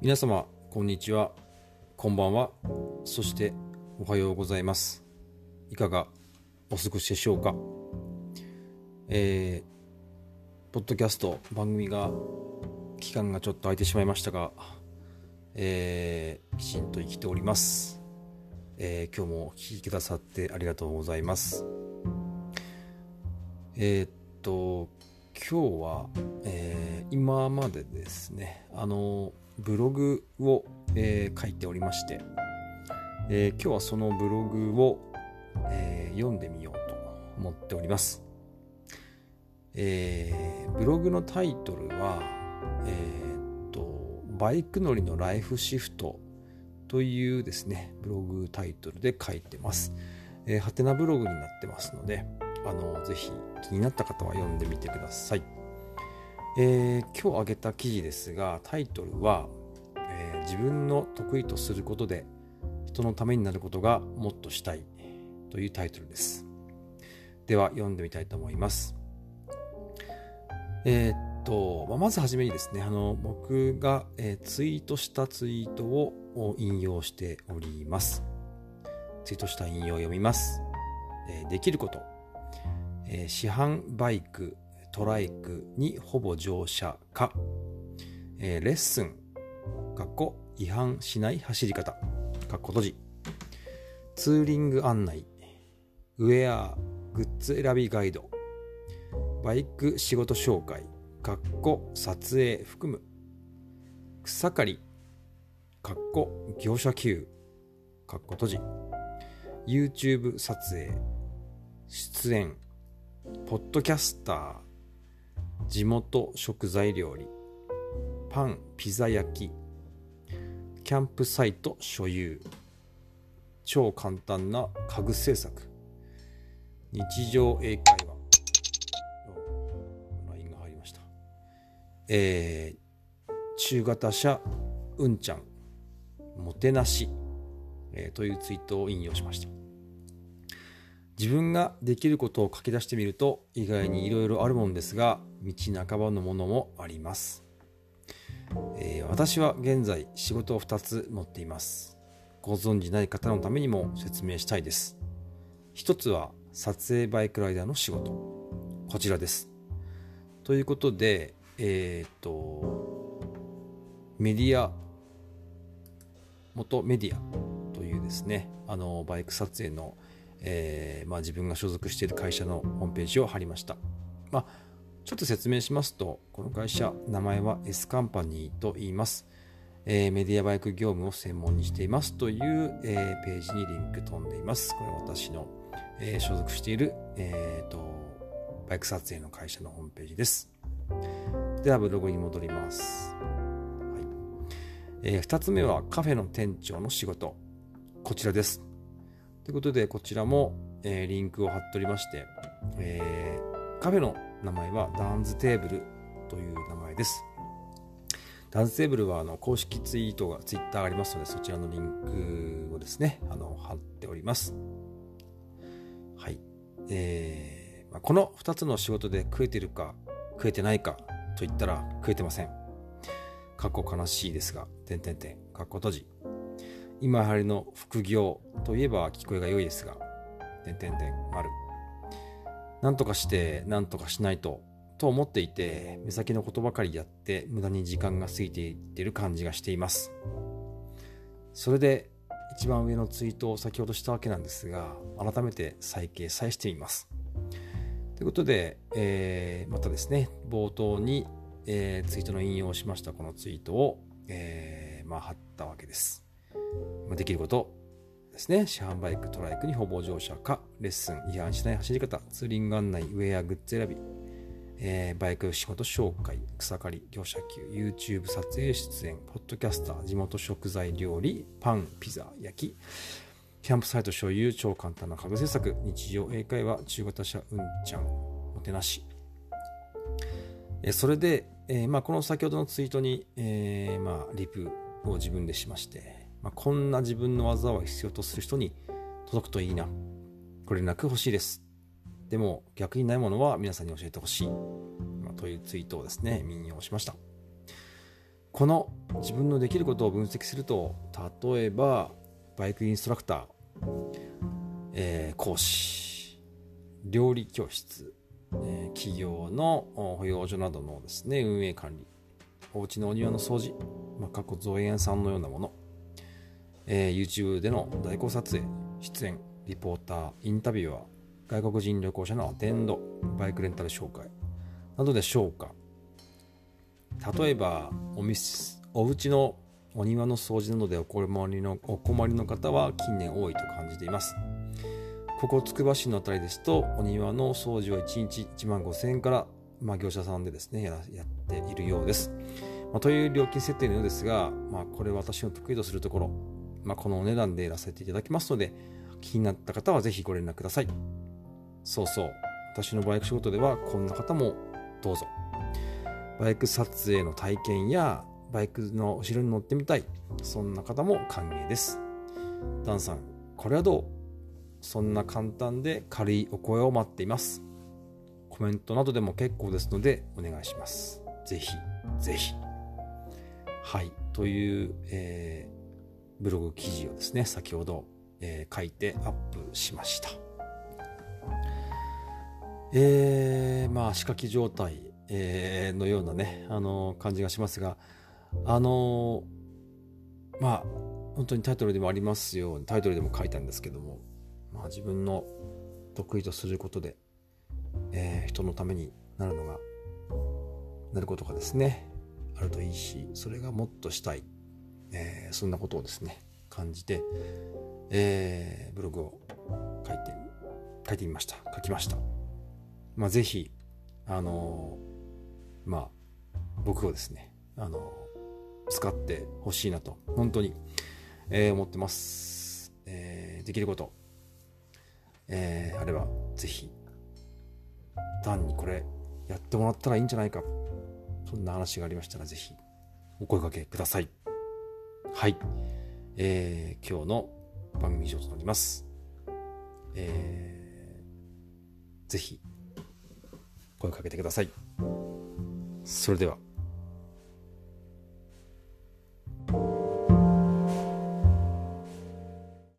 皆様こんにちは。こんばんは。そしておはようございます。いかがお過ごしでしょうか。えー、ポッドキャスト番組が期間がちょっと空いてしまいましたが、えー、きちんと生きております、えー、今日もお聴きくださってありがとうございます。えー、っと今日は、えー、今までですね。あのブログを、えー、書いておりまして、えー、今日はそのブログを、え読んでみようと思っております、えブログのタイトルは、えっとバイク乗りのライフシフトというですねブログタイトルで書いてます、えハテナブログになってますのであのぜひ気になった方は読んでみてください。えー、今日挙げた記事ですがタイトルは、えー、自分の得意とすることで人のためになることがもっとしたいというタイトルです。では読んでみたいと思います。えー、っと、まあ、まずはじめにですねあの僕が、えツイートしたツイートを引用しております。ツイートした引用を読みます、えできること。えー、市販バイク、トライクにほぼ乗車か、えー、レッスン、かっこ違反しない走り方、かっこ閉じ、ツーリング案内、ウェア、グッズ選びガイド、バイク仕事紹介、かっこ撮影含む、草刈り、かっこ業者給、かっこ閉じ、YouTube 撮影、出演、ポッドキャスター、地元食材料理、パン、ピザ焼き、キャンプサイト所有、超簡単な家具製作、日常英会話、LINE が入りました。えー、中型車、うんちゃん、もてなし、えー、というツイートを引用しました。自分ができることを書き出してみると意外にいろいろあるものですが道半ばのものもあります、えー、私は現在仕事を2つ持っています。ご存じない方のためにも説明したいです。一つは撮影バイクライダーの仕事。こちらです。ということでえっ、とメディア元メディアというですねあのバイク撮影のえー、まあ、自分が所属している会社のホームページを貼りました。まあ、ちょっと説明しますと、この会社、名前は S カンパニーと言います。えー、メディアバイク業務を専門にしていますという、えー、ページにリンク飛んでいます。これは私の、え所属している、えーと、バイク撮影の会社のホームページです。ではブログに戻ります。はいえー、2つ目はカフェの店長の仕事。こちらです。ということで、こちらも、えー、リンクを貼っておりまして、えー、カフェの名前はダンズテーブルという名前です。ダンズテーブルはあの公式ツイートが、ツイッターありますので、そちらのリンクをですね、あの貼っております。はい。えーまあ、この2つの仕事で食えてるか、食えてないかと言ったら食えてません。過去悲しいですが、点々点、かっこ閉じ。今流行りの副業といえば聞こえが良いですが、点々点ある。なんとかして、なんとかしないと、と思っていて、目先のことばかりやって無駄に時間が過ぎていってる感じがしています。それで、一番上のツイートを先ほどしたわけなんですが、改めて再掲載しています。ということで、えー、またですね、冒頭に、えー、ツイートの引用をしましたこのツイートを、えー、まあ、貼ったわけです。できることですね。市販バイク、トライクにほぼ乗車か、レッスン、違反しない走り方、ツーリング案内、ウェア、グッズ選び、えー、バイク仕事紹介、草刈り、業者級、YouTube 撮影出演、ポッドキャスター、地元食材料理、パン、ピザ、焼き、キャンプサイト所有、超簡単な家具制作、日常英会話、中型車うんちゃん、もてなし。えそれで、えーまあ、この先ほどのツイートに、えーまあ、リプを自分でしまして、まあ、こんな自分の技を必要とする人に届くといいな。ご連絡欲しいです。でも逆にないものは皆さんに教えてほしい。まあ、というツイートをですね、引用しました。この自分のできることを分析すると例えばバイクインストラクター、えー、講師料理教室、えー、企業の保養所などのですね運営管理お家のお庭の掃除、まあ、過去造園さんのようなもの、えー、YouTube での代行撮影出演リポーターインタビュアー外国人旅行者のアテンドバイクレンタル紹介などでしょうか。例えばお店お家のお庭の掃除などでお困りのお困りの方は近年多いと感じています。ここつくば市のあたりですとお庭の掃除は1日1万5000円から、まあ、業者さんでですねやっているようです、まあ、という料金設定のようですが、まあ、これは私の得意とするところ、まあ、このお値段でやらせていただきますので気になった方はぜひご連絡ください。そうそう。私のバイク仕事ではこんな方もどうぞ。バイク撮影の体験やバイクの後ろに乗ってみたい。そんな方も歓迎です。ダンさんこれはどう？そんな簡単で軽いお声を待っています。コメントなどでも結構ですのでお願いします。ぜひぜひ。はい。という、えー、ブログ記事をですね先ほど、えー、書いてアップしました。えー、まあ仕掛け状態、えー、のようなねあの感じがしますがあのまあ本当にタイトルでもありますようにタイトルでも書いたんですけども、まあ、自分の得意とすることで、えー、人のためになるのがなることがですねあるといいしそれがもっとしたい、えー、そんなことをですね感じて、えー、ブログを書いて書いてみました書きましたまあぜひあのまあ僕をですねあの使ってほしいなと、本当に、えー、思ってます。えー、できること、えー、あれば、ぜひ、単にこれやってもらったらいいんじゃないか、そんな話がありましたら、ぜひ、お声掛けください。はい。えー、今日の番組以上となります。えー、ぜひ、声かけてください。それでは。